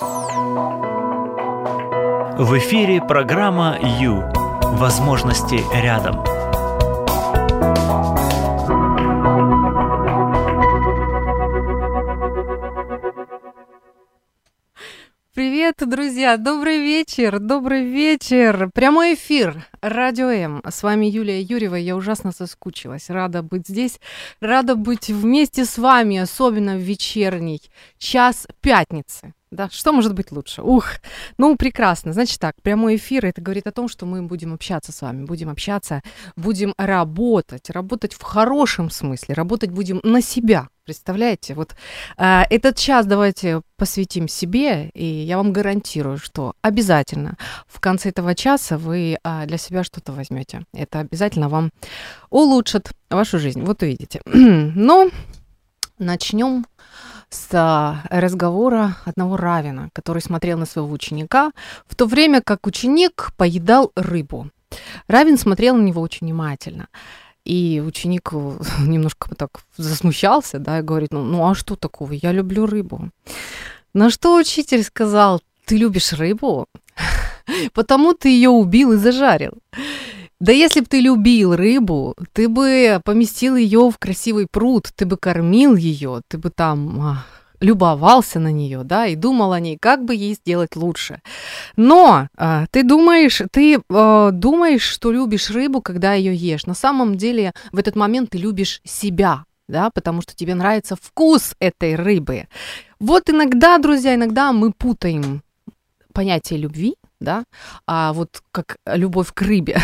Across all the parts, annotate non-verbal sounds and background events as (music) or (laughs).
В эфире программа «Ю». Возможности рядом. Привет, друзья! Добрый вечер! Добрый вечер! Прямой эфир Радио М. С вами Юлия Юрьева. Я ужасно соскучилась. Рада быть здесь. Рада быть вместе с вами, особенно в вечерний час пятницы. Да, что может быть лучше? Ух, ну прекрасно. Значит так, прямой эфир, это говорит о том, что мы будем общаться с вами, будем общаться, будем работать, работать в хорошем смысле, работать будем на себя. Представляете? Вот э, этот час давайте посвятим себе, и я вам гарантирую, что обязательно в конце этого часа вы э, для себя что-то возьмете. Это обязательно вам улучшит вашу жизнь. Вот увидите. (clears throat) ну, начнем с разговора одного равина, который смотрел на своего ученика, в то время как ученик поедал рыбу. Равин смотрел на него очень внимательно. И ученик (laughs) немножко так засмущался, да, и говорит, ну, ну а что такого, я люблю рыбу. На что учитель сказал, ты любишь рыбу, (laughs) потому ты ее убил и зажарил. Да если бы ты любил рыбу, ты бы поместил ее в красивый пруд, ты бы кормил ее, ты бы там а, любовался на нее, да, и думал о ней, как бы ей сделать лучше. Но а, ты думаешь, ты а, думаешь, что любишь рыбу, когда ее ешь. На самом деле в этот момент ты любишь себя, да, потому что тебе нравится вкус этой рыбы. Вот иногда, друзья, иногда мы путаем понятие любви да, а вот как любовь к рыбе,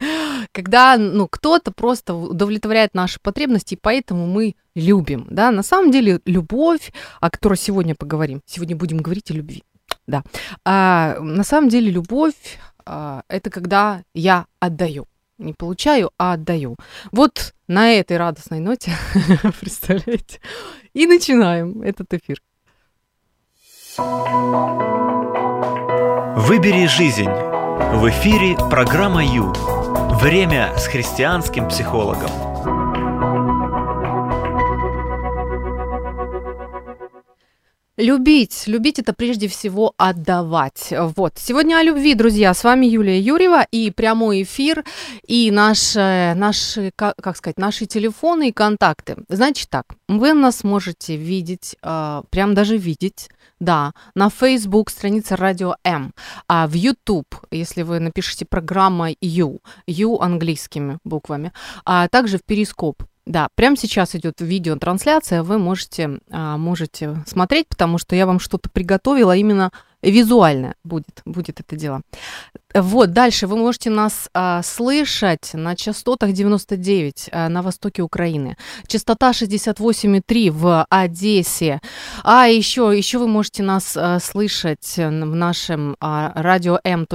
(laughs) когда, ну, кто-то просто удовлетворяет наши потребности, и поэтому мы любим, да, на самом деле любовь, о которой сегодня поговорим, сегодня будем говорить о любви, да, а, на самом деле любовь а, это когда я отдаю, не получаю, а отдаю. Вот на этой радостной ноте, (laughs) представляете, и начинаем этот эфир. Выбери жизнь. В эфире программа Ю. Время с христианским психологом. Любить. Любить это прежде всего отдавать. Вот. Сегодня о любви, друзья. С вами Юлия Юрьева и прямой эфир, и наши, наши как, сказать, наши телефоны и контакты. Значит так, вы нас можете видеть, э, прям даже видеть, да, на Facebook страница Радио М, а в YouTube, если вы напишите программа U, U английскими буквами, а также в Перископ. Да, прямо сейчас идет видеотрансляция, вы можете, а, можете смотреть, потому что я вам что-то приготовила именно визуально будет, будет это дело. Вот, дальше вы можете нас а, слышать на частотах 99 а, на востоке Украины, частота 68,3 в Одессе, а еще, еще вы можете нас а, слышать в нашем а, radio.m.org.ua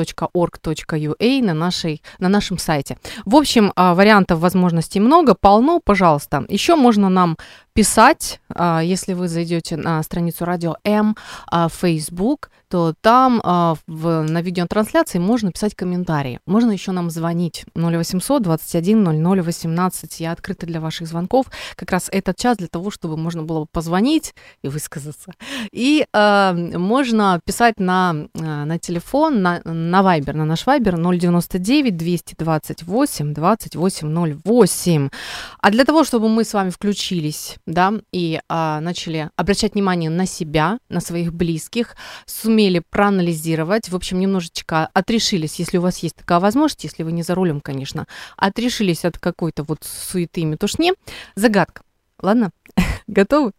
на, нашей, на нашем сайте. В общем, а, вариантов возможностей много, полно, пожалуйста. Еще можно нам писать, а, если вы зайдете на страницу Радио М, а, Facebook, то там а, в, на видеотрансляции можно писать комментарии. Можно еще нам звонить 0800 21 00 18. Я открыта для ваших звонков. Как раз этот час для того, чтобы можно было позвонить и высказаться. И э, можно писать на, на телефон, на, на Viber, на наш Viber 099 228 28 08. А для того, чтобы мы с вами включились да, и а, начали обращать внимание на себя, на своих близких, сумели проанализировать, в общем, немножечко отрешились, если у вас есть такая возможность, если вы не за рулем, конечно, отрешились от какой-то вот суеты и метушни. Загадка. Ладно? Готовы?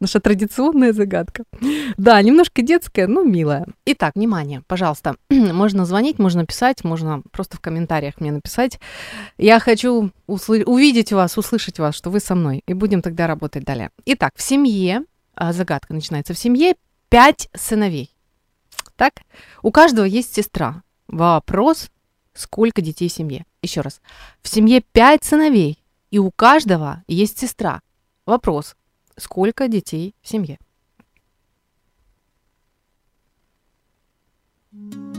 Наша традиционная загадка. Да, немножко детская, но милая. Итак, внимание, пожалуйста. (clears throat) можно звонить, можно писать, можно просто в комментариях мне написать. Я хочу усл- увидеть вас, услышать вас, что вы со мной. И будем тогда работать далее. Итак, в семье, а, загадка начинается, в семье пять сыновей. Так? У каждого есть сестра. Вопрос, сколько детей в семье? Еще раз. В семье пять сыновей, и у каждого есть сестра. Вопрос, сколько детей в семье? Добрый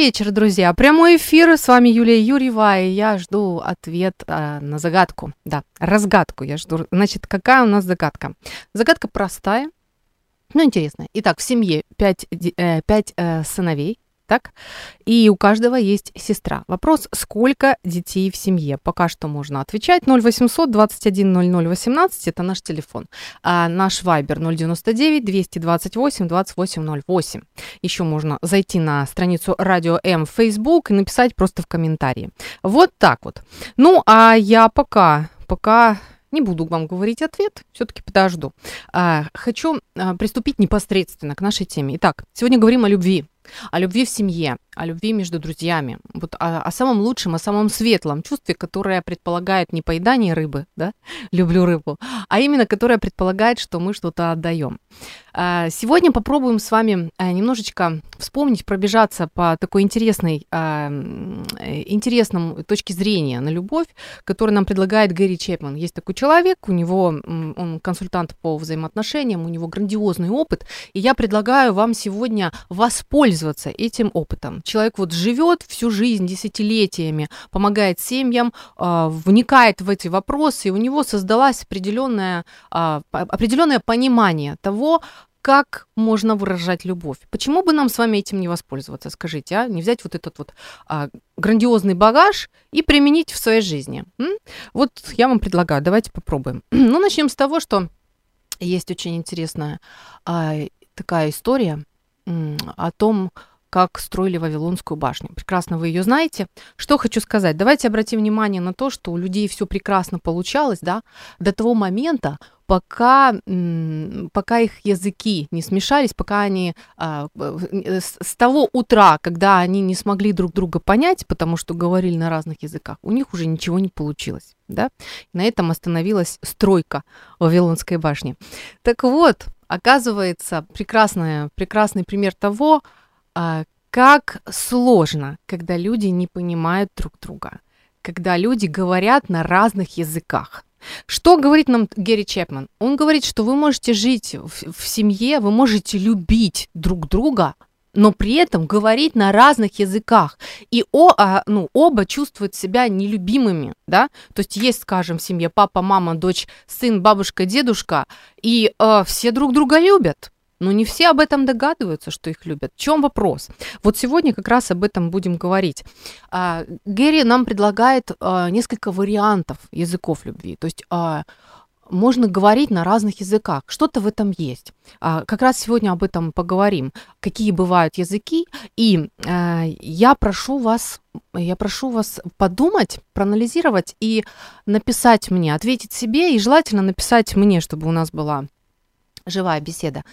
вечер, друзья. Прямой эфир. С вами Юлия Юрьева, и я жду ответ э, на загадку. Да, разгадку я жду. Значит, какая у нас загадка? Загадка простая, но интересная. Итак, в семье пять, э, пять э, сыновей, так? И у каждого есть сестра. Вопрос, сколько детей в семье? Пока что можно отвечать. 0800 21 00 18, это наш телефон. А наш вайбер 099 228 28 08. Еще можно зайти на страницу Радио М в Facebook и написать просто в комментарии. Вот так вот. Ну, а я пока, пока не буду вам говорить ответ, все-таки подожду. А, хочу а, приступить непосредственно к нашей теме. Итак, сегодня говорим о любви о любви в семье, о любви между друзьями, вот о, о самом лучшем, о самом светлом чувстве, которое предполагает не поедание рыбы, да, (laughs) люблю рыбу, а именно которое предполагает, что мы что-то отдаем. А, сегодня попробуем с вами а, немножечко вспомнить, пробежаться по такой интересной, а, интересной точке зрения на любовь, которую нам предлагает Гэри Чепман. Есть такой человек, у него, он консультант по взаимоотношениям, у него грандиозный опыт, и я предлагаю вам сегодня воспользоваться этим опытом. Человек вот живет всю жизнь, десятилетиями, помогает семьям, вникает в эти вопросы, и у него создалось определенное, определенное понимание того, как можно выражать любовь. Почему бы нам с вами этим не воспользоваться, скажите, а? Не взять вот этот вот а, грандиозный багаж и применить в своей жизни. М? Вот я вам предлагаю, давайте попробуем. (clears throat) ну, начнем с того, что есть очень интересная а, такая история о том, как строили Вавилонскую башню. Прекрасно вы ее знаете. Что хочу сказать? Давайте обратим внимание на то, что у людей все прекрасно получалось, да, до того момента, пока, пока их языки не смешались, пока они а, с того утра, когда они не смогли друг друга понять, потому что говорили на разных языках, у них уже ничего не получилось. Да? на этом остановилась стройка Вавилонской башни. Так вот, оказывается, прекрасный, прекрасный пример того, а, как сложно, когда люди не понимают друг друга, когда люди говорят на разных языках. Что говорит нам Герри Чепман? Он говорит, что вы можете жить в, в семье, вы можете любить друг друга, но при этом говорить на разных языках. И о, а, ну, оба чувствуют себя нелюбимыми, да? То есть есть, скажем, в семье папа, мама, дочь, сын, бабушка, дедушка, и э, все друг друга любят. Но не все об этом догадываются, что их любят. В чем вопрос? Вот сегодня как раз об этом будем говорить. А, Гэри нам предлагает а, несколько вариантов языков любви. То есть а, можно говорить на разных языках. Что-то в этом есть. Как раз сегодня об этом поговорим. Какие бывают языки. И я прошу вас, я прошу вас подумать, проанализировать и написать мне, ответить себе и желательно написать мне, чтобы у нас была живая беседа.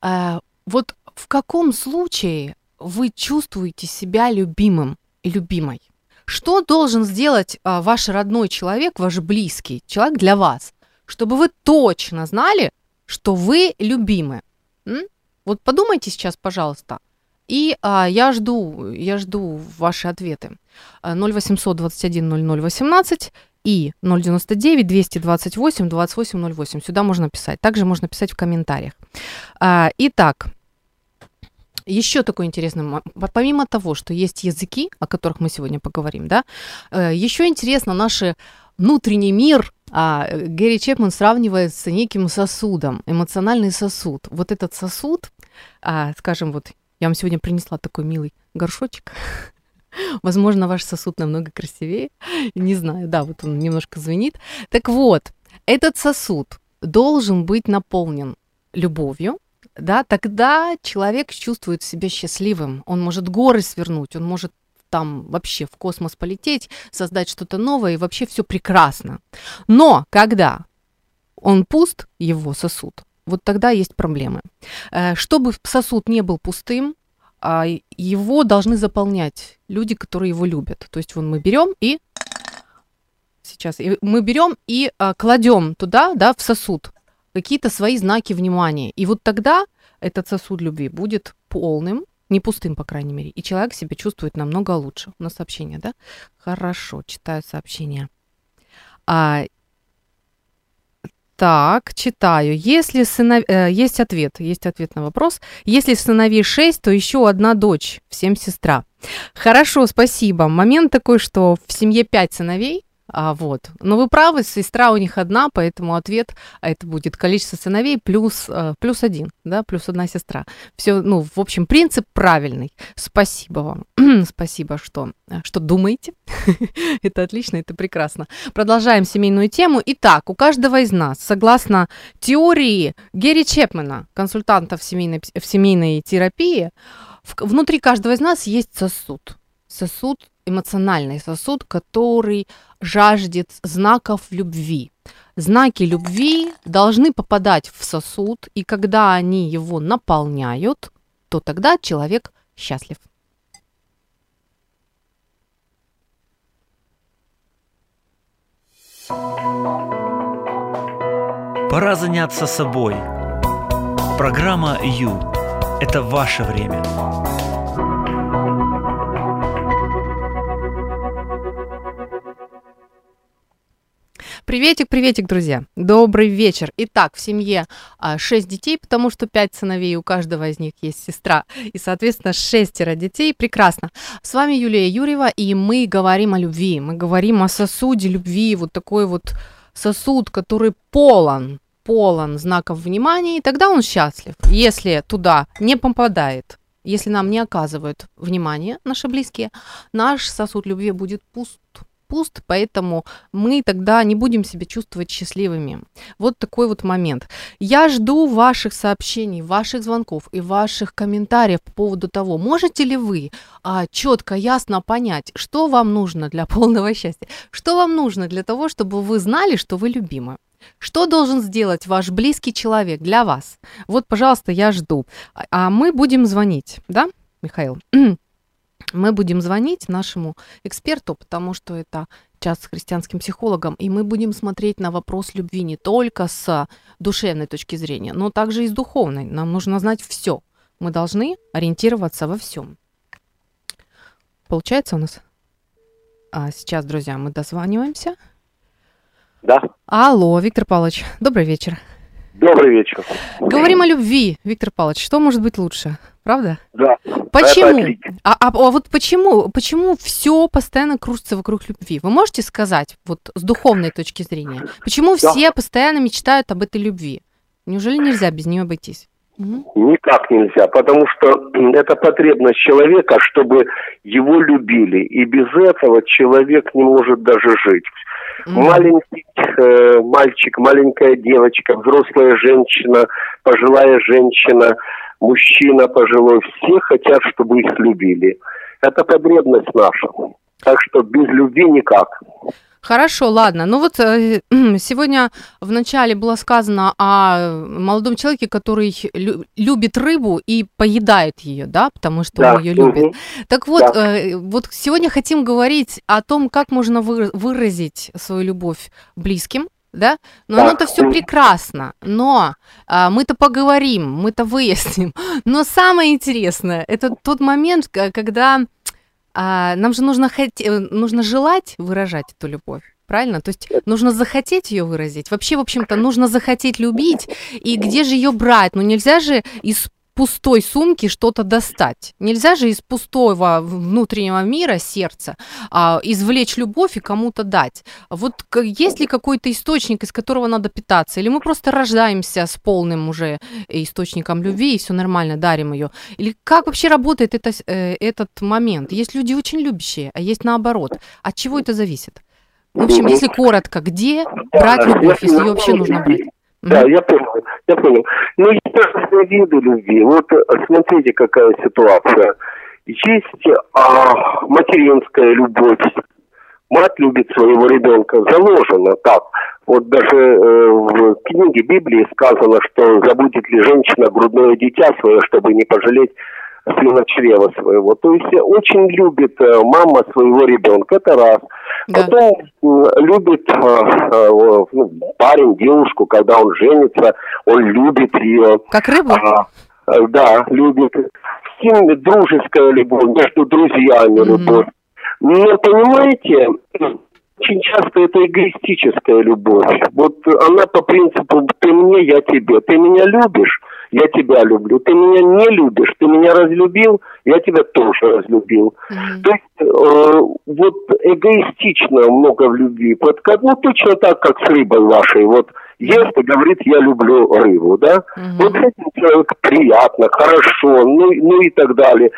А, вот в каком случае вы чувствуете себя любимым и любимой? Что должен сделать а, ваш родной человек, ваш близкий человек для вас, чтобы вы точно знали, что вы любимы? М? Вот подумайте сейчас, пожалуйста. И а, я жду, я жду ваши ответы. 0800 21 00 18 и 099 228 2808. Сюда можно писать. Также можно писать в комментариях. А, итак, еще такой интересный, помимо того, что есть языки, о которых мы сегодня поговорим, да, э, еще интересно наши внутренний мир, а, Гэри Чепман сравнивает с неким сосудом, эмоциональный сосуд. Вот этот сосуд, а, скажем, вот я вам сегодня принесла такой милый горшочек, (laughs) Возможно, ваш сосуд намного красивее. (laughs) Не знаю, да, вот он немножко звенит. Так вот, этот сосуд должен быть наполнен любовью, да, тогда человек чувствует себя счастливым. Он может горы свернуть, он может там вообще в космос полететь, создать что-то новое, и вообще все прекрасно. Но когда он пуст, его сосуд, вот тогда есть проблемы. Э, чтобы сосуд не был пустым, а его должны заполнять люди, которые его любят. То есть вон мы берем и сейчас мы берем и а, кладем туда, да, в сосуд какие-то свои знаки внимания. И вот тогда этот сосуд любви будет полным, не пустым, по крайней мере, и человек себя чувствует намного лучше. У нас сообщение, да? Хорошо, читаю сообщение. А, Так, читаю. Если сынов... э, есть ответ, есть ответ на вопрос. Если сыновей шесть, то еще одна дочь, всем сестра. Хорошо, спасибо. Момент такой, что в семье пять сыновей, а, вот. Но вы правы, сестра у них одна, поэтому ответ а это будет количество сыновей плюс, э, плюс один, да, плюс одна сестра. Все, ну, в общем, принцип правильный. Спасибо вам. (clears throat) Спасибо, что, что думаете. (laughs) это отлично, это прекрасно. Продолжаем семейную тему. Итак, у каждого из нас, согласно теории Герри Чепмена, консультанта в семейной, в семейной терапии, в, внутри каждого из нас есть сосуд. Сосуд эмоциональный сосуд, который жаждет знаков любви. Знаки любви должны попадать в сосуд, и когда они его наполняют, то тогда человек счастлив. Пора заняться собой. Программа «Ю» – это ваше время. Приветик, приветик, друзья. Добрый вечер. Итак, в семье а, 6 детей, потому что 5 сыновей, у каждого из них есть сестра. И, соответственно, шестеро детей. Прекрасно. С вами Юлия Юрьева, и мы говорим о любви. Мы говорим о сосуде любви, вот такой вот сосуд, который полон, полон знаков внимания, и тогда он счастлив. Если туда не попадает если нам не оказывают внимания наши близкие, наш сосуд любви будет пуст пуст, поэтому мы тогда не будем себя чувствовать счастливыми. Вот такой вот момент. Я жду ваших сообщений, ваших звонков и ваших комментариев по поводу того, можете ли вы а, четко, ясно понять, что вам нужно для полного счастья, что вам нужно для того, чтобы вы знали, что вы любимы. Что должен сделать ваш близкий человек для вас? Вот, пожалуйста, я жду. А мы будем звонить, да, Михаил? (clears throat) мы будем звонить нашему эксперту, потому что это час с христианским психологом, и мы будем смотреть на вопрос любви не только с душевной точки зрения, но также и с духовной. Нам нужно знать все. Мы должны ориентироваться во всем. Получается у нас? А сейчас, друзья, мы дозваниваемся. Да. Алло, Виктор Павлович, добрый вечер. Добрый вечер. Говорим о любви, Виктор Павлович. Что может быть лучше? Правда? Да. Почему? А, а, а вот почему, почему все постоянно кружится вокруг любви? Вы можете сказать, вот с духовной точки зрения, почему да. все постоянно мечтают об этой любви? Неужели нельзя без нее обойтись? Никак нельзя, потому что это потребность человека, чтобы его любили. И без этого человек не может даже жить. Маленький э, мальчик, маленькая девочка, взрослая женщина, пожилая женщина, мужчина пожилой, все хотят, чтобы их любили. Это потребность наша. Так что без любви никак. Хорошо, ладно. Ну вот э, (clears throat) сегодня в начале было сказано о молодом человеке, который любит рыбу и поедает ее, да, потому что да. он ее любит. Угу. Так вот, да. э, вот сегодня хотим говорить о том, как можно выразить свою любовь близким, да? Но да. оно-то все прекрасно, но а, мы-то поговорим, мы-то выясним. (laughs) Но самое интересное, это тот момент, когда а, нам же нужно, хот... Э, нужно желать выражать эту любовь. Правильно? То есть нужно захотеть ее выразить. Вообще, в общем-то, нужно захотеть любить. И где же ее брать? Ну нельзя же из пустой сумки что-то достать. Нельзя же из пустого внутреннего мира, сердца, а, извлечь любовь и кому-то дать. Вот есть ли какой-то источник, из которого надо питаться? Или мы просто рождаемся с полным уже источником любви и все нормально, дарим ее? Или как вообще работает это, э, этот момент? Есть люди очень любящие, а есть наоборот. От чего это зависит? В общем, если коротко, где брать любовь, если ее вообще нужно брать? Да, я понял, я понял. Ну, есть разные виды любви. Вот э, смотрите, какая ситуация. Есть а, материнская любовь. Мать любит своего ребенка, заложено так. Вот даже э, в книге Библии сказано, что забудет ли женщина грудное дитя свое, чтобы не пожалеть сына чрева своего. То есть очень любит э, мама своего ребенка, это раз. Да. Потом любит э, э, ну, парень девушку, когда он женится, он любит ее. Как рыбу? А, да, любит. С ним дружеская любовь, между друзьями mm-hmm. любовь. Но понимаете, очень часто это эгоистическая любовь. Вот она по принципу «ты мне, я тебе». Ты меня любишь, я тебя люблю. Ты меня не любишь, ты меня разлюбил, я тебя тоже разлюбил. Mm-hmm. То есть э, вот эгоистично много в любви. Ну, точно так, как с рыбой вашей. Вот ест и говорит, я люблю рыбу, да? Mm-hmm. Вот этим человеку приятно, хорошо, ну, ну и так далее.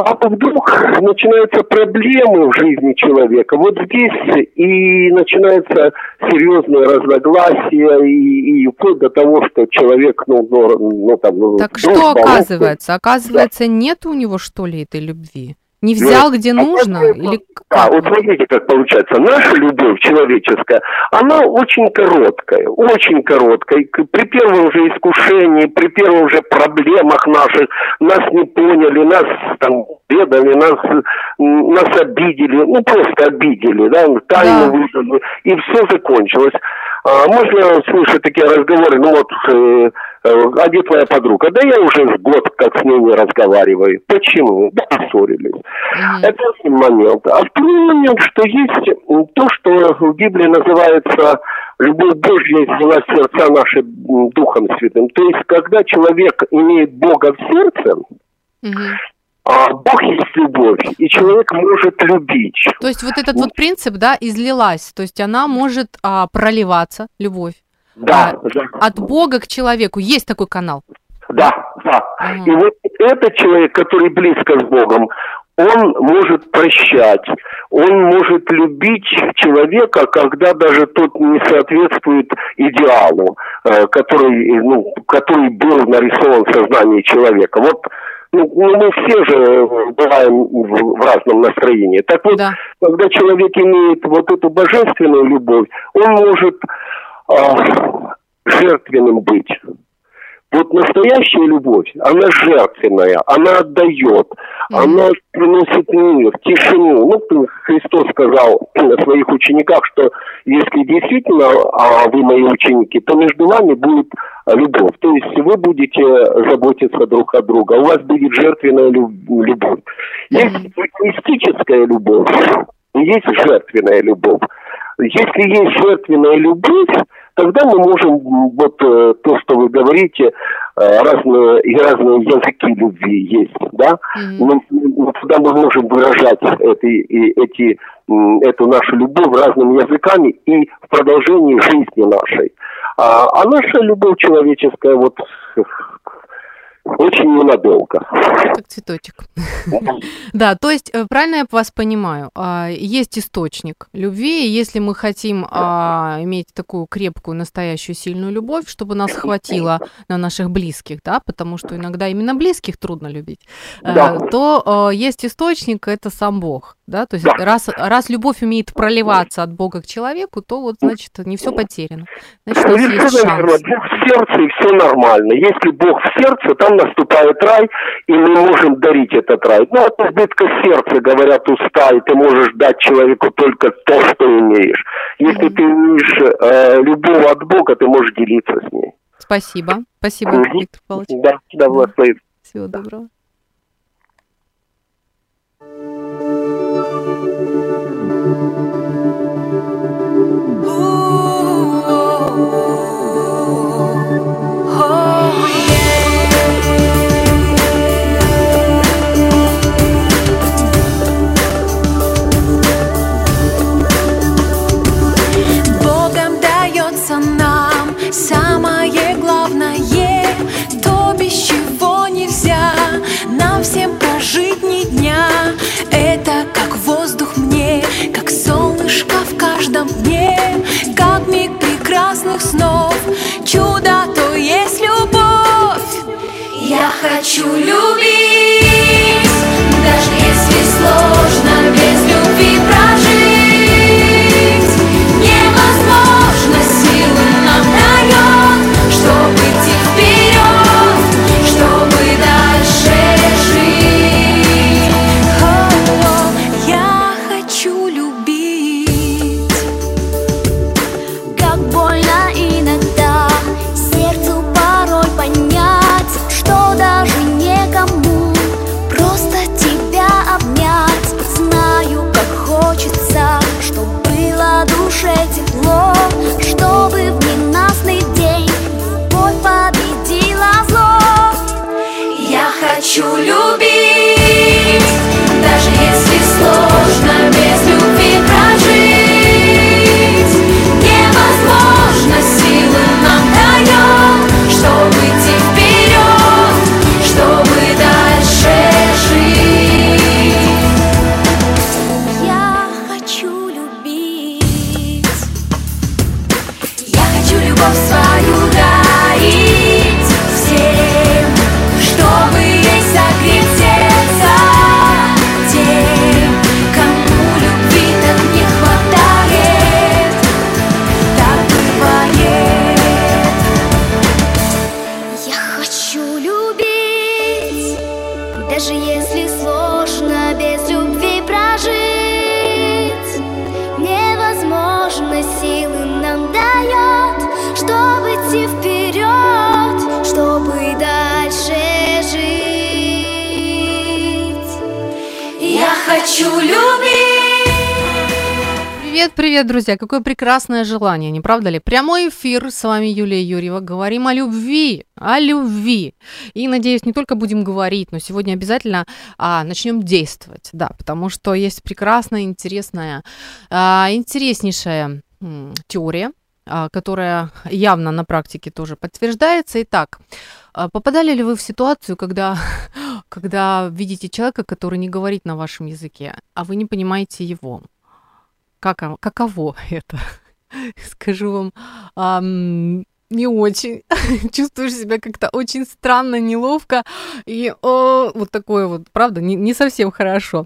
А вдруг начинаются проблемы в жизни человека. Вот здесь и начинаются серьезные разногласия, и, и вплоть до того, что человек, ну, ну, ну там... Ну, так что оказывается? Оказывается, да. нет у него, что ли, этой любви? Не взял, где а нужно? Или да, вот смотрите, как получается. Наша любовь человеческая, она очень короткая, очень короткая. При первом же искушении, при первом же проблемах наших, нас не поняли, нас там бедами, нас, нас обидели, ну просто обидели, да, тайну да. выдали, и все закончилось. А, можно слышать такие разговоры, ну вот Э, а где твоя подруга? Да я уже год как с ней не разговариваю. Почему? Да, поссорились. Mm-hmm. Это один момент. А второй момент, что есть то, что в Библии называется любовь Божья взяла сердца наши Духом Святым. То есть, когда человек имеет Бога в сердце, mm-hmm. А Бог есть любовь, и человек может любить. То есть вот этот вот принцип, да, излилась, то есть она может а, проливаться, любовь. Да, а, да. От Бога к человеку. Есть такой канал? Да, да. Ага. И вот этот человек, который близко с Богом, он может прощать, он может любить человека, когда даже тот не соответствует идеалу, э, который, ну, который был нарисован в сознании человека. Вот ну, ну, мы все же бываем в, в разном настроении. Так вот, да. когда человек имеет вот эту божественную любовь, он может жертвенным быть. Вот настоящая любовь, она жертвенная, она отдает, она приносит мир, тишину. Ну, Христос сказал о своих учениках, что если действительно а вы мои ученики, то между вами будет любовь. То есть вы будете заботиться друг о друга, у вас будет жертвенная любовь. Есть мистическая любовь, есть жертвенная любовь. Если есть жертвенная любовь, тогда мы можем, вот э, то, что вы говорите, э, разные, и разные языки любви есть, да, mm-hmm. но, но тогда мы можем выражать эти, эти, эту нашу любовь разными языками и в продолжении жизни нашей. А, а наша любовь человеческая, вот очень ненадолго. Как цветочек. Да, то есть, э, правильно я вас понимаю, а, есть источник любви, и если мы хотим а, иметь такую крепкую, настоящую, сильную любовь, чтобы нас хватило на наших близких, да, потому что иногда именно близких трудно любить, э, то есть источник, это сам Бог, да, то есть раз, раз любовь умеет проливаться от Бога к человеку, то вот, значит, не все потеряно. Значит, у нас есть шанс. Бог в сердце, и все нормально. Если Бог в сердце, там наступает рай, и мы можем дарить этот рай. Ну, от избытка сердца, говорят уста, и ты можешь дать человеку только то, что имеешь. Если ты имеешь э, любовь от Бога, ты можешь делиться с ней. Спасибо. Спасибо, mm-hmm. Виктор Павлович. Да, да, благословит. Всего доброго. Чудо, то есть любовь. Я хочу любить Даже если сложно друзья! Какое прекрасное желание, не правда ли? Прямой эфир, с вами Юлия Юрьева. Говорим о любви, о любви. И, надеюсь, не только будем говорить, но сегодня обязательно а, начнем действовать, да, потому что есть прекрасная, интересная, а, интереснейшая м, теория, а, которая явно на практике тоже подтверждается. Итак, а, попадали ли вы в ситуацию, когда, (laughs) когда видите человека, который не говорит на вашем языке, а вы не понимаете его? Как, каково (laughs) это? Скажу вам, ам, не очень. (laughs) Чувствуешь себя как-то очень странно, неловко. И о, вот такое вот, правда, не, не совсем хорошо.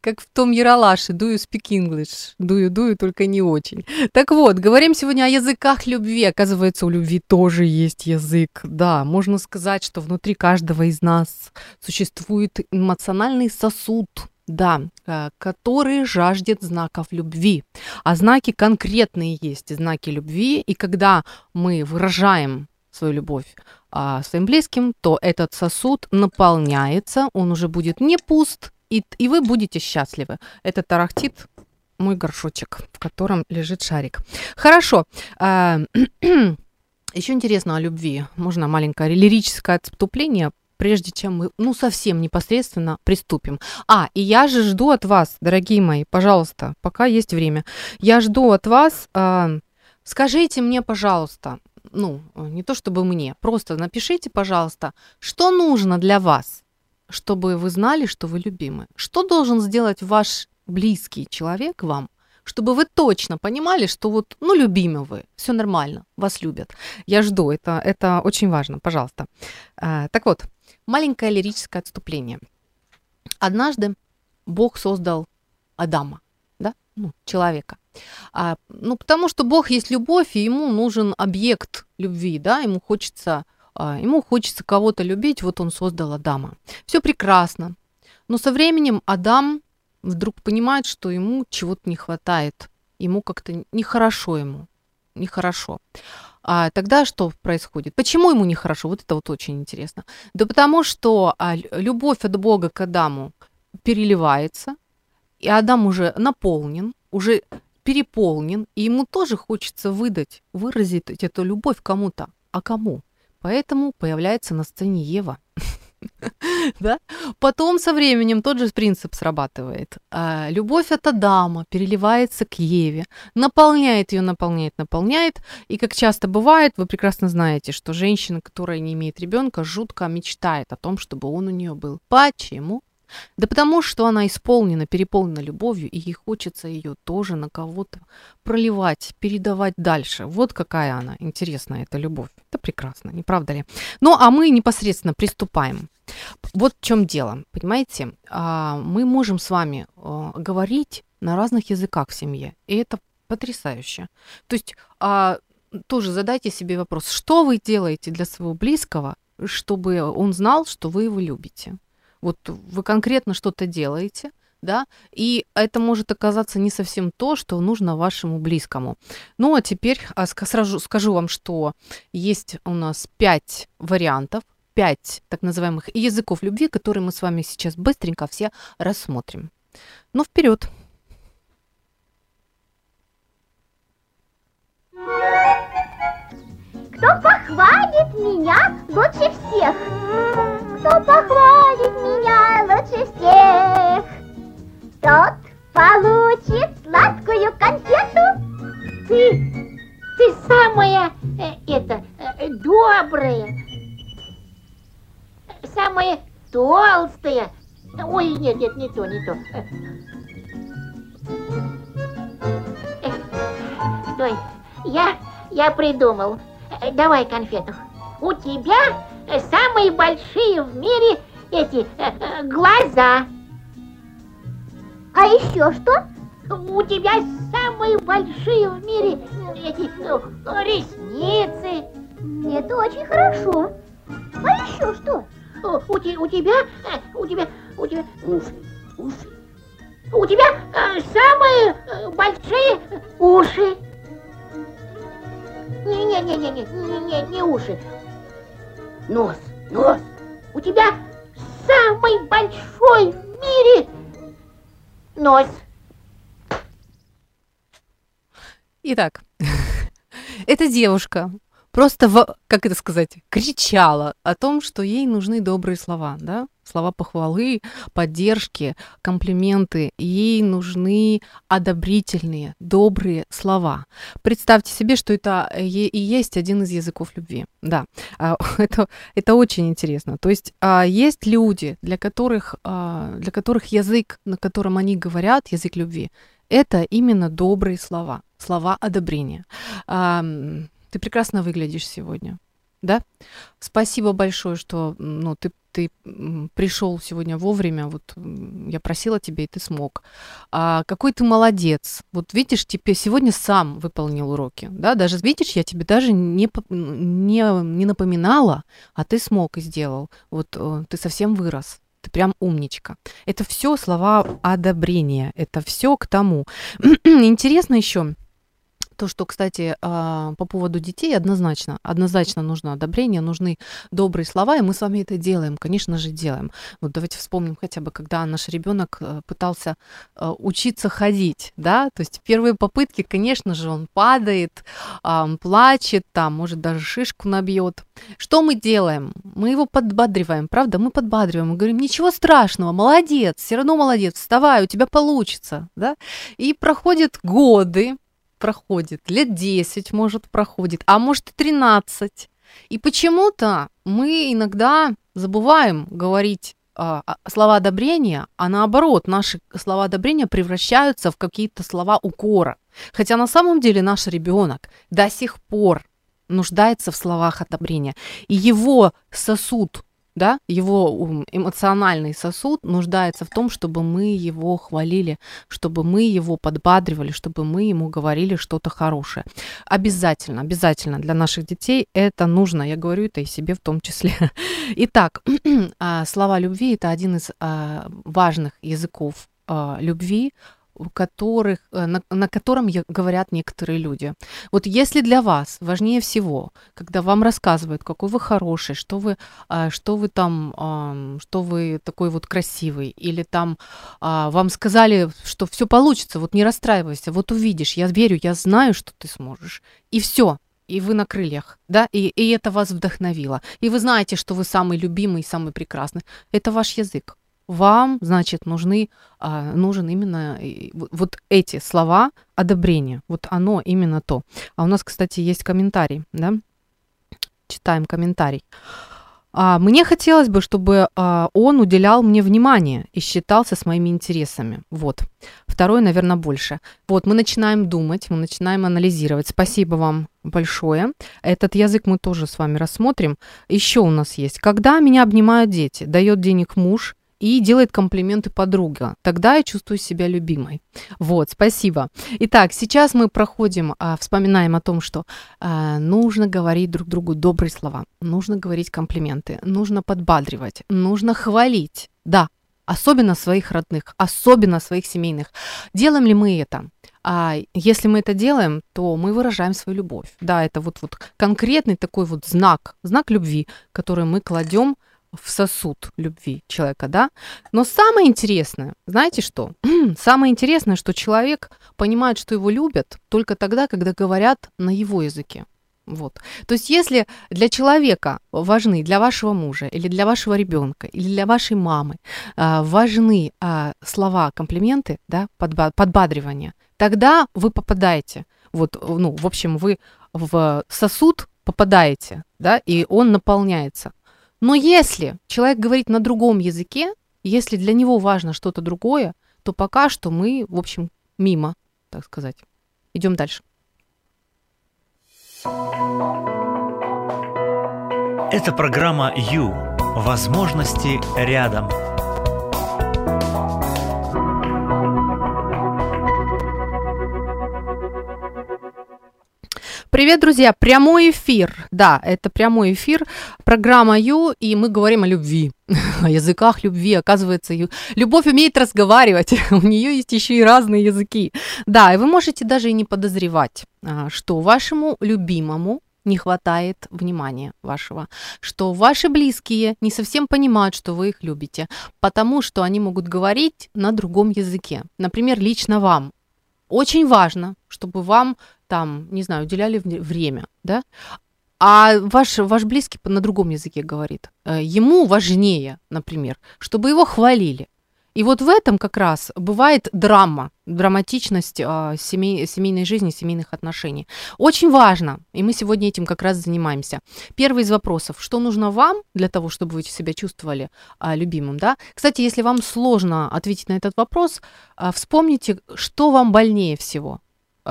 Как, в том Яралаше, you speak English? Дую, дую, только не очень. Так вот, говорим сегодня о языках любви. Оказывается, у любви тоже есть язык. Да, можно сказать, что внутри каждого из нас существует эмоциональный сосуд, да, э, который жаждет знаков любви. А знаки конкретные есть, знаки любви. И когда мы выражаем свою любовь а, своим близким, то этот сосуд наполняется, он уже будет не пуст, и, и вы будете счастливы. Это тарахтит мой горшочек, в котором лежит шарик. Хорошо. (clears throat) а, Еще интересно о любви. Можно маленькое лирическое отступление, прежде чем мы, ну, совсем непосредственно приступим. А, и я же жду от вас, дорогие мои, пожалуйста, пока есть время, я жду от вас, а, скажите мне, пожалуйста, ну, не то чтобы мне, просто напишите, пожалуйста, что нужно для вас, чтобы вы знали, что вы любимы. Что должен сделать ваш близкий человек вам, чтобы вы точно понимали, что вот, ну, любимы вы, все нормально, вас любят. Я жду, это, это очень важно, пожалуйста. А, так вот, маленькое лирическое отступление. Однажды Бог создал Адама, да, ну, человека. А, ну, потому что Бог есть любовь, и ему нужен объект любви, да, ему хочется, а, ему хочется кого-то любить, вот он создал Адама. Все прекрасно. Но со временем Адам вдруг понимает, что ему чего-то не хватает, ему как-то нехорошо ему, нехорошо. А тогда что происходит? Почему ему нехорошо? Вот это вот очень интересно. Да потому что а, лю- любовь от Бога к Адаму переливается, и Адам уже наполнен, уже переполнен, и ему тоже хочется выдать, выразить эту любовь кому-то. А кому? Поэтому появляется на сцене Ева. (laughs) (laughs) Да? Потом со временем тот же принцип срабатывает. А, Любовь от Адама переливается к Еве, наполняет ее, наполняет, наполняет. И как часто бывает, вы прекрасно знаете, что женщина, которая не имеет ребенка, жутко мечтает о том, чтобы он у нее был. Почему? Да потому что она исполнена, переполнена любовью, и ей хочется ее тоже на кого-то проливать, передавать дальше. Вот какая она интересная, эта любовь. Это прекрасно, не правда ли? Ну, а мы непосредственно приступаем. Вот в чем дело, понимаете? А, Мы можем с вами а, говорить на разных языках в семье, и это потрясающе. То есть а, тоже задайте себе вопрос, что вы делаете для своего близкого, чтобы он знал, что вы его любите. Вот вы конкретно что-то делаете, да, и это может оказаться не совсем то, что нужно вашему близкому. Ну, а теперь а, сразу скажу вам, что есть у нас пять вариантов, пять так называемых языков любви, которые мы с вами сейчас быстренько все рассмотрим. Ну, вперед! Кто похвалит меня лучше всех? Кто похвалит меня лучше всех? Тот получит сладкую конфету. Ты, ты самая, э, это, э, добрая, самая толстая. Ой, нет, нет, не то, не то. Э, э, Стой, я, я придумал. Э, Давай конфету. У тебя самые большие в мире эти э, э, глаза. А еще что? У тебя самые большие в мире э, эти э, ресницы. Это очень хорошо. А еще что? У, те- у тебя, э, у тебя, у тебя уши, уши. У тебя э, самые э, большие э, уши. Не, не, не, не, не, не, не, не уши. Нос, нос. У тебя самый большой в мире нос. Итак, (laughs) эта девушка просто, в, как это сказать, кричала о том, что ей нужны добрые слова, да, слова похвалы, поддержки, комплименты. Ей нужны одобрительные, добрые слова. Представьте себе, что это е- и есть один из языков любви. Да, а, (laughs) это, это очень интересно. То есть а, есть люди, для которых, а, для которых язык, на котором они говорят, язык любви, это именно добрые слова, слова одобрения. Ты прекрасно выглядишь сегодня, да? Спасибо большое, что ну, ты, ты пришел сегодня вовремя. Вот я просила тебя, и ты смог. А, какой ты молодец. Вот видишь, тебе сегодня сам выполнил уроки, да? Даже видишь, я тебе даже не, не, не напоминала, а ты смог и сделал. Вот э, ты совсем вырос. Ты прям умничка. Это все слова одобрения. Это все к тому. (clears throat) Интересно еще, то, что, кстати, а, по поводу детей однозначно, однозначно нужно одобрение, нужны добрые слова, и мы с вами это делаем, конечно же, делаем. Вот давайте вспомним хотя бы, когда наш ребенок э, пытался э, учиться ходить, да, то есть первые попытки, конечно же, он падает, а, плачет, там, может, даже шишку набьет. Что мы делаем? Мы его подбадриваем, правда? Мы подбадриваем, мы говорим, ничего страшного, молодец, все равно молодец, вставай, у тебя получится, да? И проходят годы, проходит, лет 10, может, проходит, а может, и 13. И почему-то мы иногда забываем говорить а, слова одобрения, а наоборот, наши слова одобрения превращаются в какие-то слова укора. Хотя на самом деле наш ребенок до сих пор нуждается в словах одобрения. И его сосуд да, его эмоциональный сосуд нуждается в том, чтобы мы его хвалили, чтобы мы его подбадривали, чтобы мы ему говорили что-то хорошее. Обязательно, обязательно для наших детей это нужно. Я говорю это и себе в том числе. (laughs) Итак, (clears throat) а, слова любви это один из а, важных языков а, любви, у которых, э, на, на котором говорят некоторые люди. Вот если для вас важнее всего, когда вам рассказывают, какой вы хороший, что вы, а, что вы там, ам, что вы такой вот красивый, или там а, вам сказали, что все получится, вот не расстраивайся, вот увидишь, я верю, я знаю, что ты сможешь, и все, и вы на крыльях, да, и, и это вас вдохновило, и вы знаете, что вы самый любимый, самый прекрасный, это ваш язык. Вам, значит, нужны, а, нужен именно вот- вот эти слова одобрения. Вот оно именно то. А у нас, кстати, есть комментарий, да? Читаем комментарий. А, мне хотелось бы, чтобы а, он уделял мне внимание и считался с моими интересами. Вот. Второе, наверное, больше. Вот, мы начинаем думать, мы начинаем анализировать. Спасибо вам большое. Этот язык мы тоже с вами рассмотрим. Еще у нас есть. Когда меня обнимают дети, дает денег муж и делает комплименты подруга, тогда я чувствую себя любимой. Вот, спасибо. Итак, сейчас мы проходим, а, вспоминаем о том, что а, нужно говорить друг другу добрые слова, нужно говорить комплименты, нужно подбадривать, нужно хвалить. Да, особенно своих родных, особенно своих семейных. Делаем ли мы это? А если мы это делаем, то мы выражаем свою любовь. Да, это вот, вот конкретный такой вот знак, знак любви, который мы кладем в сосуд любви человека, да. Но самое интересное, знаете что? (clears throat) самое интересное, что человек понимает, что его любят только тогда, когда говорят на его языке. Вот. То есть, если для человека важны, для вашего мужа или для вашего ребенка или для вашей мамы а, важны а, слова, комплименты, да, подба- подбадривание, тогда вы попадаете, вот, ну, в общем, вы в сосуд попадаете, да, и он наполняется. Но если человек говорит на другом языке, если для него важно что-то другое, то пока что мы, в общем, мимо, так сказать. Идем дальше. Это программа «Ю». Возможности рядом. Привет, друзья! Прямой эфир. Да, это прямой эфир. Программа Ю, и мы говорим о любви, (laughs) о языках любви. Оказывается, любовь умеет разговаривать. (laughs) У нее есть еще и разные языки. Да, и вы можете даже и не подозревать, а, что вашему любимому не хватает внимания вашего, что ваши близкие не совсем понимают, что вы их любите, потому что они могут говорить на другом языке. Например, лично вам. Очень важно, чтобы вам там, не знаю, уделяли время, да? А ваш, ваш близкий на другом языке говорит. Э, Ему важнее, например, чтобы его хвалили. И вот в этом как раз бывает драма, драматичность а, семей, семейной жизни, семейных отношений. Очень важно, и мы сегодня этим как раз занимаемся. Первый из вопросов, что нужно вам для того, чтобы вы себя чувствовали а, любимым, да? Кстати, если вам сложно ответить на этот вопрос, а, вспомните, что вам больнее всего,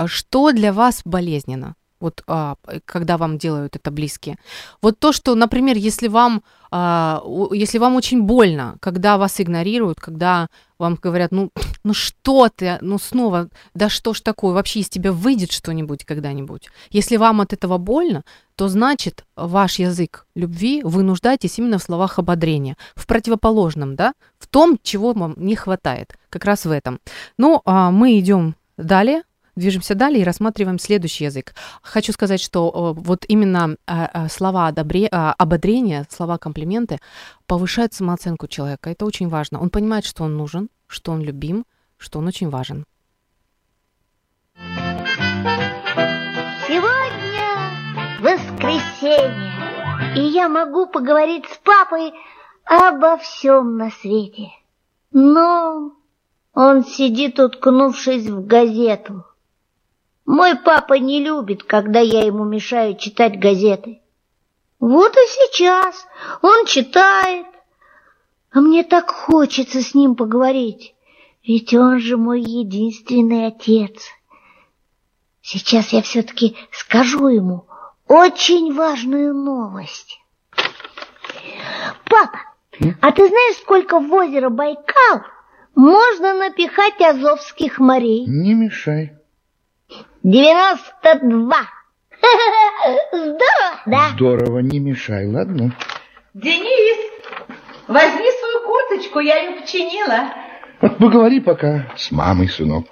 что для вас болезненно. Вот а, когда вам делают это близкие. Вот то, что, например, если вам, а, если вам очень больно, когда вас игнорируют, когда вам говорят, ну, (sniffs) ну что ты, ну снова, да что ж такое, вообще из тебя выйдет что-нибудь когда-нибудь. Если вам от этого больно, то значит ваш язык любви вы нуждаетесь именно в словах ободрения, в противоположном, да, в том, чего вам не хватает, как раз в этом. Ну, а мы идем далее, движемся далее и рассматриваем следующий язык. Хочу сказать, что о, вот именно а, а, слова одобре- ободрения, слова комплименты повышают самооценку человека. Это очень важно. Он понимает, что он нужен, что он любим, что он очень важен. Сегодня воскресенье, и я могу поговорить с папой обо всем на свете. Но он сидит, уткнувшись в газету. Мой папа не любит, когда я ему мешаю читать газеты. Вот и сейчас он читает, а мне так хочется с ним поговорить, ведь он же мой единственный отец. Сейчас я все-таки скажу ему очень важную новость. Папа, а ты знаешь, сколько в озеро Байкал можно напихать азовских морей? Не мешай. 92. Здорово, да? Здорово, не мешай, ладно? Денис, возьми свою курточку, я ее починила. Вот поговори пока с мамой, сынок.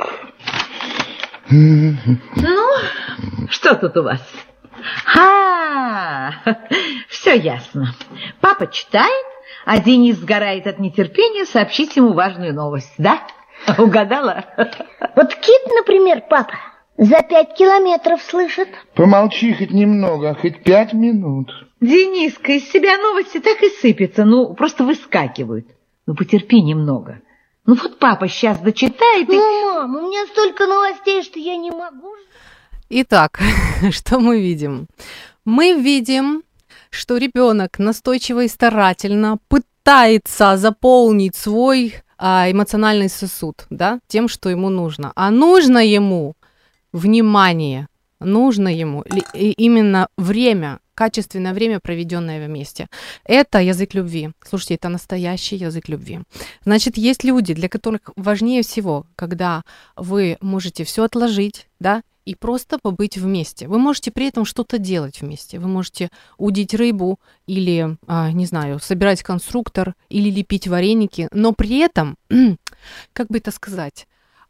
Ну, что тут у вас? А, все ясно. Папа читает, а Денис сгорает от нетерпения сообщить ему важную новость, да? Угадала? Вот кит, например, папа, за пять километров слышит. Помолчи хоть немного, хоть пять минут. Дениска, из себя новости так и сыпятся, ну, просто выскакивают. Ну, потерпи немного. Ну, вот папа сейчас дочитает и... Ну, мам, у меня столько новостей, что я не могу. Итак, (laughs) что мы видим? Мы видим, что ребенок настойчиво и старательно пытается заполнить свой а, эмоциональный сосуд, да, тем, что ему нужно. А нужно ему внимание, нужно ему и именно время, качественное время, проведенное вместе. Это язык любви. Слушайте, это настоящий язык любви. Значит, есть люди, для которых важнее всего, когда вы можете все отложить, да, и просто побыть вместе. Вы можете при этом что-то делать вместе. Вы можете удить рыбу или, а, не знаю, собирать конструктор или лепить вареники, но при этом, (clears throat) как бы это сказать,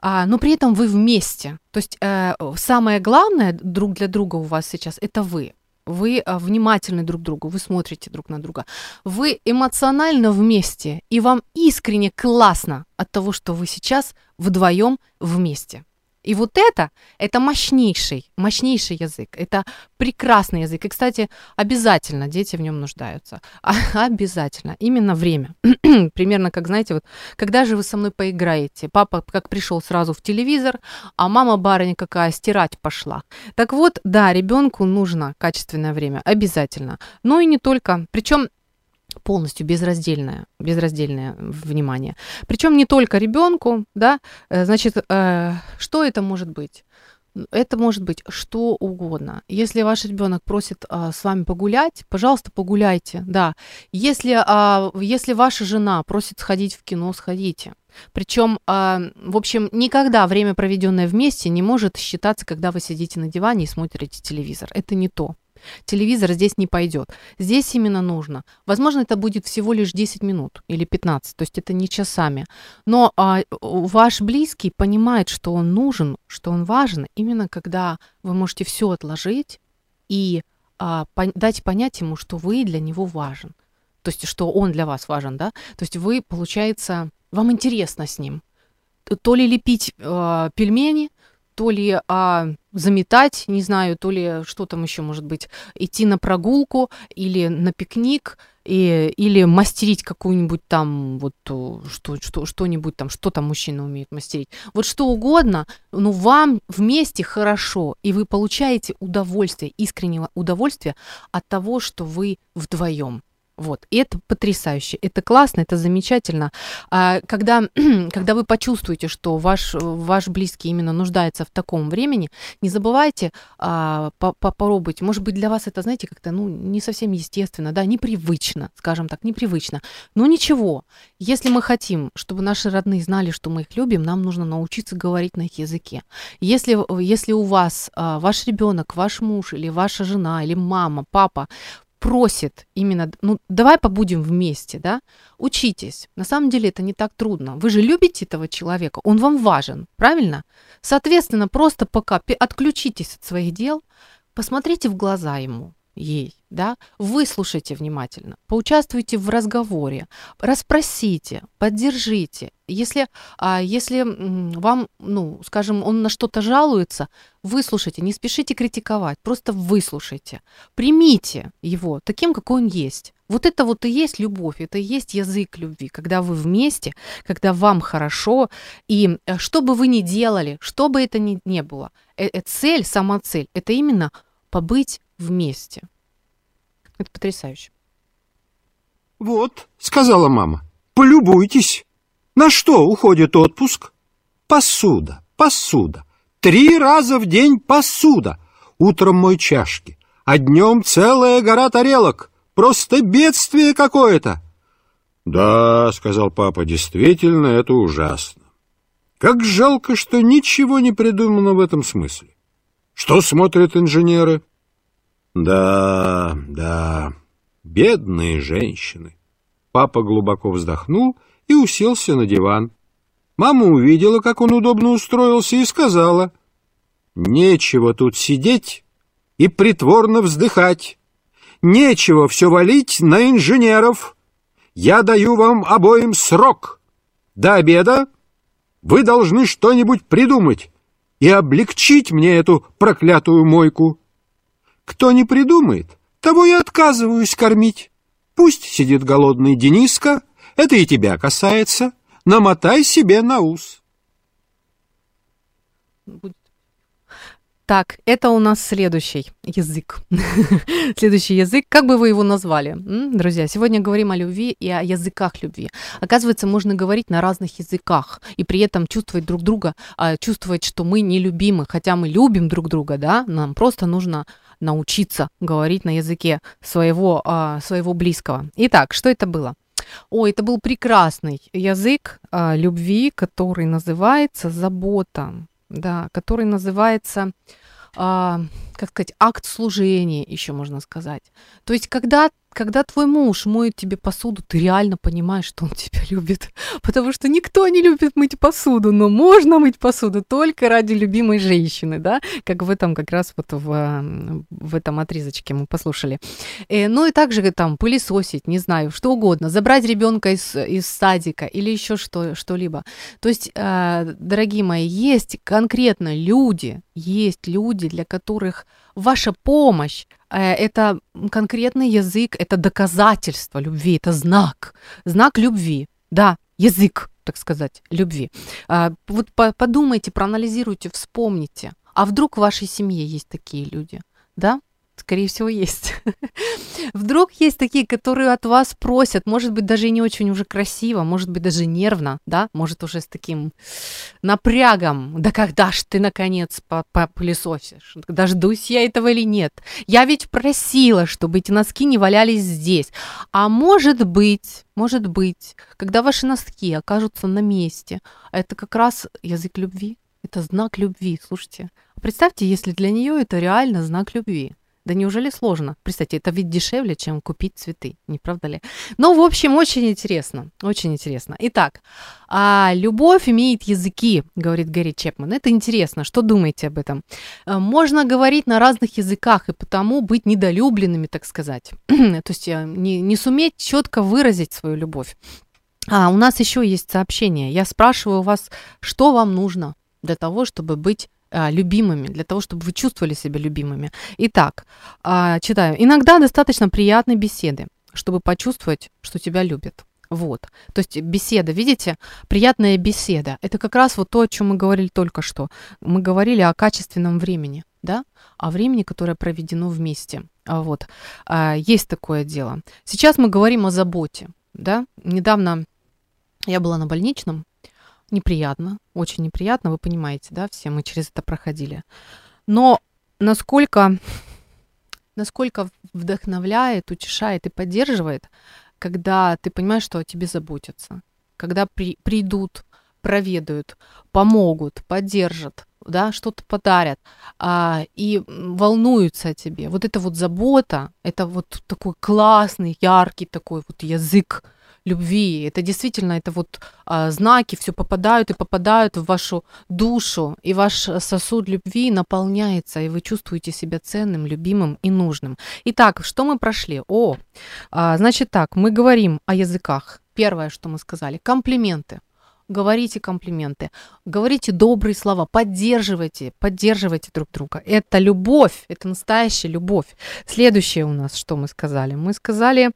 а, но при этом вы вместе. То есть э, самое главное друг для друга у вас сейчас это вы. Вы а, внимательны друг к другу, вы смотрите друг на друга. Вы эмоционально вместе, и вам искренне классно от того, что вы сейчас вдвоем вместе. И вот это, это мощнейший, мощнейший язык, это прекрасный язык. И, кстати, обязательно дети в нем нуждаются. А- обязательно. Именно время. (clears throat) Примерно как, знаете, вот, когда же вы со мной поиграете? Папа как пришел сразу в телевизор, а мама барыня какая стирать пошла. Так вот, да, ребенку нужно качественное время, обязательно. Но и не только. Причем полностью безраздельное, безраздельное внимание. Причем не только ребенку, да, Э, значит, э, что это может быть? Это может быть что угодно. Если ваш ребенок просит а, с вами погулять, пожалуйста, погуляйте, да. Если, а, если ваша жена просит сходить в кино, сходите. Причем, а, в общем, никогда время, проведенное вместе, не может считаться, когда вы сидите на диване и смотрите телевизор. Это не то. Телевизор здесь не пойдет. Здесь именно нужно. Возможно, это будет всего лишь 10 минут или 15, то есть это не часами. Но а, ваш близкий понимает, что он нужен, что он важен, именно когда вы можете все отложить и а, пон- дать понять ему, что вы для него важен. То есть, что он для вас важен, да? То есть вы, получается, вам интересно с ним. То ли лепить э, пельмени, то ли а, заметать, не знаю, то ли что там еще может быть, идти на прогулку или на пикник, и, или мастерить какую-нибудь там вот э, что, что, что-нибудь там, что там мужчина умеет мастерить. Вот что угодно, ну вам вместе хорошо, и вы получаете удовольствие, искреннее удовольствие от того, что вы вдвоем. Вот, и это потрясающе, это классно, это замечательно. А, когда, (clears throat) когда вы почувствуете, что ваш, ваш близкий именно нуждается в таком времени, не забывайте а, по- попробовать. Может быть, для вас это, знаете, как-то ну, не совсем естественно, да, непривычно, скажем так, непривычно. Но ничего, если мы хотим, чтобы наши родные знали, что мы их любим, нам нужно научиться говорить на их языке. Если, если у вас а, ваш ребенок, ваш муж или ваша жена, или мама, папа просит именно, ну, давай побудем вместе, да, учитесь. На самом деле это не так трудно. Вы же любите этого человека, он вам важен, правильно? Соответственно, просто пока отключитесь от своих дел, посмотрите в глаза ему, ей, да, выслушайте внимательно, поучаствуйте в разговоре, расспросите, поддержите. Если, а, если вам, ну, скажем, он на что-то жалуется, выслушайте, не спешите критиковать, просто выслушайте, примите его таким, какой он есть. Вот это вот и есть любовь, это и есть язык любви, когда вы вместе, когда вам хорошо, и э, что бы вы ни делали, что бы это ни, ни было, э- э, цель, сама цель, это именно побыть вместе. Это потрясающе. Вот, сказала мама, полюбуйтесь. На что уходит отпуск? Посуда, посуда. Три раза в день посуда. Утром мой чашки, а днем целая гора тарелок. Просто бедствие какое-то. Да, сказал папа, действительно, это ужасно. Как жалко, что ничего не придумано в этом смысле. Что смотрят инженеры? Да, да, бедные женщины. Папа глубоко вздохнул и уселся на диван. Мама увидела, как он удобно устроился, и сказала, «Нечего тут сидеть и притворно вздыхать. Нечего все валить на инженеров. Я даю вам обоим срок. До обеда вы должны что-нибудь придумать и облегчить мне эту проклятую мойку. Кто не придумает, того я отказываюсь кормить. Пусть сидит голодный Дениска, это и тебя касается. Намотай себе на ус. Так, это у нас следующий язык. (laughs) следующий язык. Как бы вы его назвали? Друзья, сегодня говорим о любви и о языках любви. Оказывается, можно говорить на разных языках и при этом чувствовать друг друга, а, чувствовать, что мы нелюбимы, хотя мы любим друг друга, да, нам просто нужно научиться говорить на языке своего, а, своего близкого. Итак, что это было? Ой, это был прекрасный язык а, любви, который называется забота, да, который называется, а, как сказать, акт служения, еще можно сказать. То есть, когда, когда твой муж моет тебе посуду, ты реально понимаешь, что он тебя (laughs) любит. Потому что никто не любит мыть посуду, но можно мыть посуду только ради любимой женщины, да, как в этом как раз вот в, м, в этом отрезочке мы послушали. Э, ну и также там пылесосить, не знаю, что угодно, забрать ребенка из, из садика или еще что, что-либо. То есть, э, дорогие мои, есть конкретно люди, есть люди, для которых ваша помощь это конкретный язык, это доказательство любви, это знак, знак любви, да, язык, так сказать, любви. А, вот по- подумайте, проанализируйте, вспомните. А вдруг в вашей семье есть такие люди, да? Скорее всего, есть. (laughs) Вдруг есть такие, которые от вас просят, может быть, даже и не очень уже красиво, может быть, даже нервно, да, может, уже с таким напрягом. Да когда ж ты, наконец, по- попылесосишь? Дождусь я этого или нет? Я ведь просила, чтобы эти носки не валялись здесь. А может быть, может быть, когда ваши носки окажутся на месте, это как раз язык любви, это знак любви, слушайте. Представьте, если для нее это реально знак любви. Да неужели сложно? Представьте, это ведь дешевле, чем купить цветы, не правда ли? Ну, в общем, очень интересно, очень интересно. Итак, а, любовь имеет языки, говорит Гэри Чепман. Это интересно, что думаете об этом? Э, Можно говорить на разных языках и потому быть недолюбленными, так сказать. (clears throat) То есть э, не, не суметь четко выразить свою любовь. А у нас еще есть сообщение. Я спрашиваю вас, что вам нужно для того, чтобы быть любимыми, для того, чтобы вы чувствовали себя любимыми. Итак, а, читаю. Иногда достаточно приятной беседы, чтобы почувствовать, что тебя любят. Вот. То есть беседа, видите, приятная беседа. Это как раз вот то, о чем мы говорили только что. Мы говорили о качественном времени, да, о времени, которое проведено вместе. А Вот. А, Есть такое дело. Сейчас мы говорим о заботе, да. Недавно я была на больничном, неприятно, очень неприятно, вы понимаете, да, все мы через это проходили. Но насколько, насколько вдохновляет, утешает и поддерживает, когда ты понимаешь, что о тебе заботятся, когда при, придут, проведают, помогут, поддержат, да, что-то подарят а, и волнуются о тебе. Вот это вот забота, это вот такой классный, яркий такой вот язык любви. Это действительно, это вот а, знаки все попадают и попадают в вашу душу, и ваш сосуд любви наполняется, и вы чувствуете себя ценным, любимым и нужным. Итак, что мы прошли? О, а, значит так, мы говорим о языках. Первое, что мы сказали, комплименты. Говорите комплименты, говорите добрые слова, поддерживайте, поддерживайте друг друга. Это любовь, это настоящая любовь. Следующее у нас, что мы сказали? Мы сказали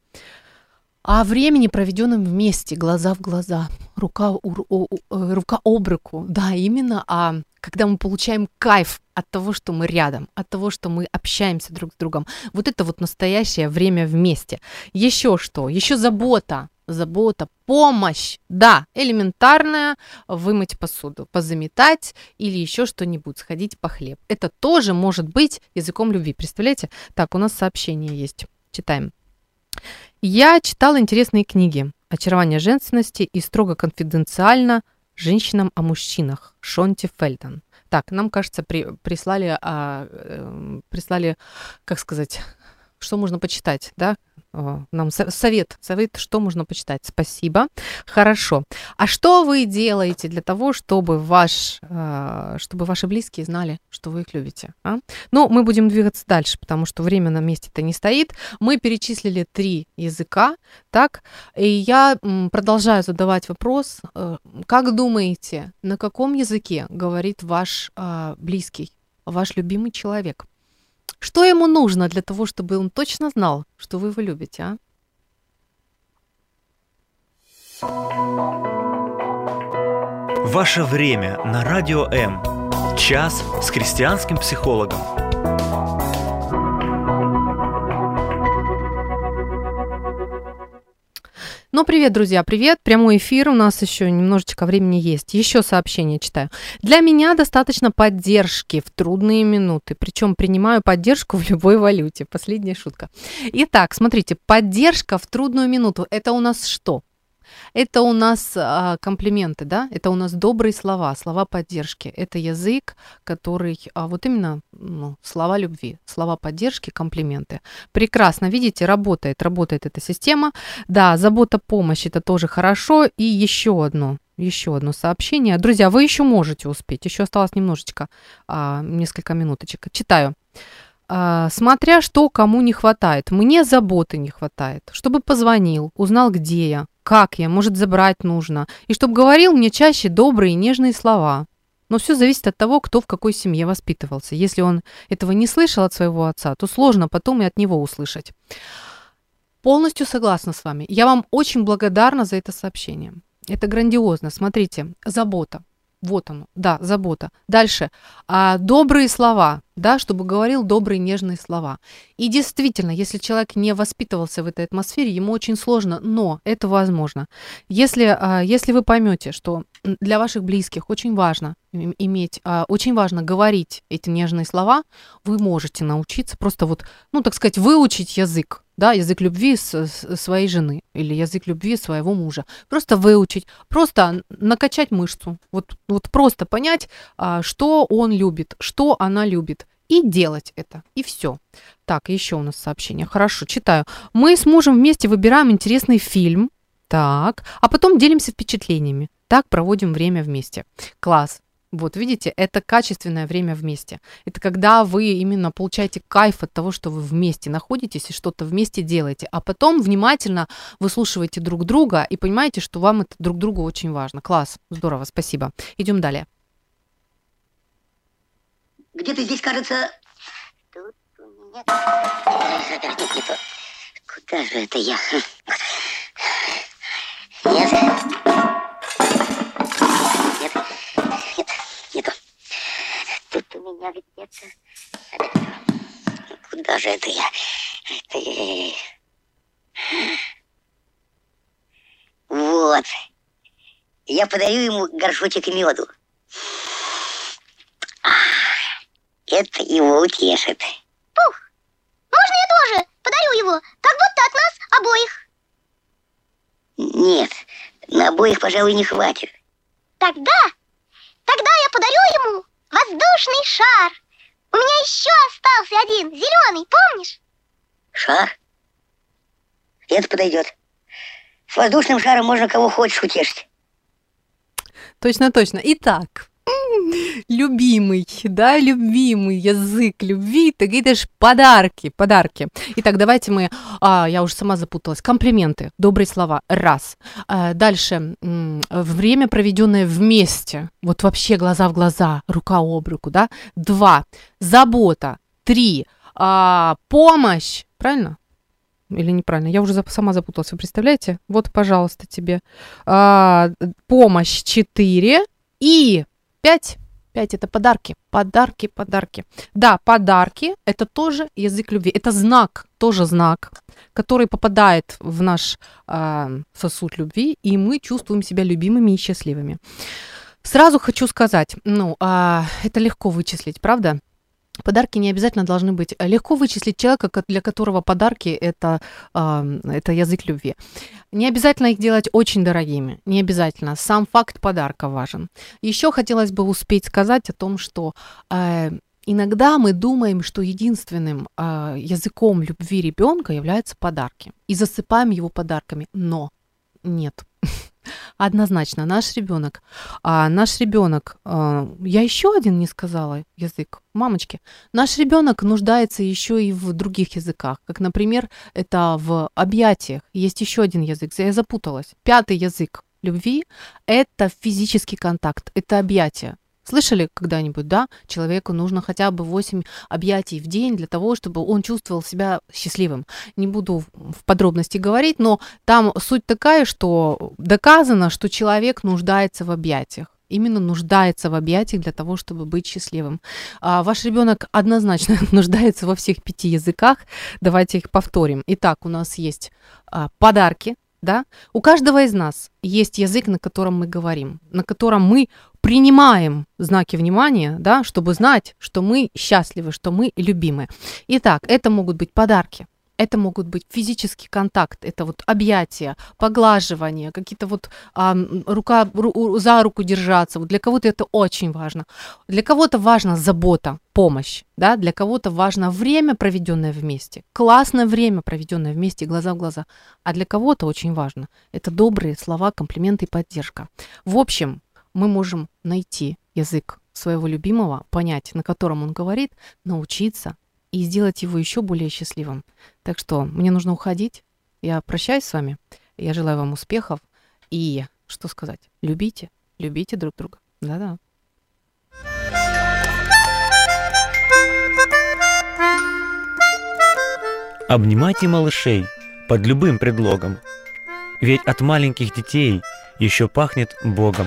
о времени, проведенном вместе, глаза в глаза, рука, у- о- э, рука об руку. Да, именно а, когда мы получаем кайф от того, что мы рядом, от того, что мы общаемся друг с другом. Вот это вот настоящее время вместе. Еще что? Еще забота. Забота, помощь, да, элементарная, вымыть посуду, позаметать или еще что-нибудь, сходить по хлеб. Это тоже может быть языком любви, представляете? Так, у нас сообщение есть, читаем. Я читала интересные книги «Очарование женственности» и «Строго конфиденциально. Женщинам о мужчинах» Шонти Фельтон. Так, нам, кажется, при, прислали, а, э, прислали, как сказать, что можно почитать, да? О, Нам со- совет, совет, что можно почитать. Спасибо. Хорошо. А что вы делаете для того, чтобы ваш, э, чтобы ваши близкие знали, что вы их любите? А? Ну, мы будем двигаться дальше, потому что время на месте-то не стоит. Мы перечислили три языка, так? И я продолжаю задавать вопрос. э, Как думаете, на каком языке говорит ваш близкий, ваш любимый человек? Что ему нужно для того, чтобы он точно знал, что вы его любите, а? Ваше время на Радио М. Час с христианским психологом. Ну, привет, друзья, привет. Прямой эфир, у нас еще немножечко времени есть. Еще сообщение читаю. Для меня достаточно поддержки в трудные минуты, причем принимаю поддержку (laughs) в любой валюте. Последняя шутка. Итак, смотрите, поддержка в трудную минуту, это у нас что? Это у нас а, комплименты, да? Это у нас добрые слова, слова поддержки. Это язык, который, а, вот именно ну, слова любви, слова поддержки, комплименты. Прекрасно, видите, работает, работает эта система. Да, забота, помощь, это тоже хорошо. И еще одно, еще одно сообщение. Друзья, вы еще можете успеть. Еще осталось немножечко, а, несколько минуточек. Читаю. А, смотря что кому не хватает. Мне заботы не хватает. Чтобы позвонил, узнал, где я, как я, может, забрать нужно. И чтобы говорил мне чаще добрые и нежные слова. Но все зависит от того, кто в какой семье воспитывался. Если он этого не слышал от своего отца, то сложно потом и от него услышать. Полностью согласна с вами. Я вам очень благодарна за это сообщение. Это грандиозно. Смотрите, забота. Вот оно, да, забота. Дальше. А, добрые слова, да, чтобы говорил добрые нежные слова. И действительно, если человек не воспитывался в этой атмосфере, ему очень сложно, но это возможно. Если, а, если вы поймете, что для ваших близких очень важно им- иметь, а, очень важно говорить эти нежные слова, вы можете научиться просто вот, ну, так сказать, выучить язык, да, язык любви своей жены или язык любви своего мужа. Просто выучить, просто накачать мышцу, вот, вот просто понять, а, что он любит, что она любит. И делать это. И все. Так, еще у нас сообщение. Хорошо, читаю. Мы с мужем вместе выбираем интересный фильм. Так, а потом делимся впечатлениями. Так проводим время вместе. Класс. Вот, видите, это качественное время вместе. Это когда вы именно получаете кайф от того, что вы вместе находитесь и что-то вместе делаете. А потом внимательно выслушиваете друг друга и понимаете, что вам это друг другу очень важно. Класс, здорово, спасибо. Идем далее. Где-то здесь, кажется... Тут у меня... Опять нет, не то. Куда же это я? Нет. Нет. Нет. Не то. Тут у меня где-то... Куда же это я? Это Вот. Я подарю ему горшочек меду. Это его утешит. Можно я тоже подарю его, как будто от нас обоих? Нет, на обоих, пожалуй, не хватит. Тогда, тогда я подарю ему воздушный шар. У меня еще остался один, зеленый, помнишь? Шар? Это подойдет. С воздушным шаром можно кого хочешь утешить. Точно, точно. Итак, любимый, да, любимый язык любви, это ж подарки, подарки. Итак, давайте мы, а, я уже сама запуталась, комплименты, добрые слова, раз. А, дальше, м, время, проведенное вместе, вот вообще глаза в глаза, рука об руку, да. Два, забота. Три, а, помощь, правильно? Или неправильно? Я уже сама запуталась, вы представляете? Вот, пожалуйста, тебе. А, помощь 4 и 5. 5 это подарки. Подарки, подарки. Да, подарки это тоже язык любви. Это знак, тоже знак, который попадает в наш а, сосуд любви, и мы чувствуем себя любимыми и счастливыми. Сразу хочу сказать, ну, а, это легко вычислить, правда? Подарки не обязательно должны быть. Легко вычислить человека, для которого подарки это, это язык любви. Не обязательно их делать очень дорогими, не обязательно. Сам факт подарка важен. Еще хотелось бы успеть сказать о том, что э, иногда мы думаем, что единственным э, языком любви ребенка являются подарки и засыпаем его подарками, но нет. (laughs) Однозначно, наш ребенок, а, наш ребенок, а, я еще один не сказала язык, мамочки, наш ребенок нуждается еще и в других языках, как, например, это в объятиях. Есть еще один язык, я запуталась. Пятый язык любви – это физический контакт, это объятия. Слышали когда-нибудь, да, человеку нужно хотя бы 8 объятий в день для того, чтобы он чувствовал себя счастливым. Не буду в- подробности говорить, но там суть такая, что доказано, что человек нуждается в объятиях. Именно нуждается в объятиях для того, чтобы быть счастливым. А ваш ребенок однозначно (laughs) нуждается во всех пяти языках. Давайте их повторим. Итак, у нас есть а, подарки, да? У каждого из нас есть язык, на котором мы говорим, на котором мы принимаем знаки внимания, да, чтобы знать, что мы счастливы, что мы любимы. Итак, это могут быть подарки, это могут быть физический контакт, это вот объятия, поглаживание, какие-то вот а, рука ру- за руку держаться. Вот для кого-то это очень важно. Для кого-то важна забота, помощь, да, для кого-то важно время, проведенное вместе, классное время, проведенное вместе, глаза в глаза. А для кого-то очень важно это добрые слова, комплименты и поддержка. В общем, мы можем найти язык своего любимого, понять, на котором он говорит, научиться и сделать его еще более счастливым. Так что мне нужно уходить. Я прощаюсь с вами. Я желаю вам успехов. И что сказать? Любите, любите друг друга. Да-да. Обнимайте малышей под любым предлогом. Ведь от маленьких детей еще пахнет Богом.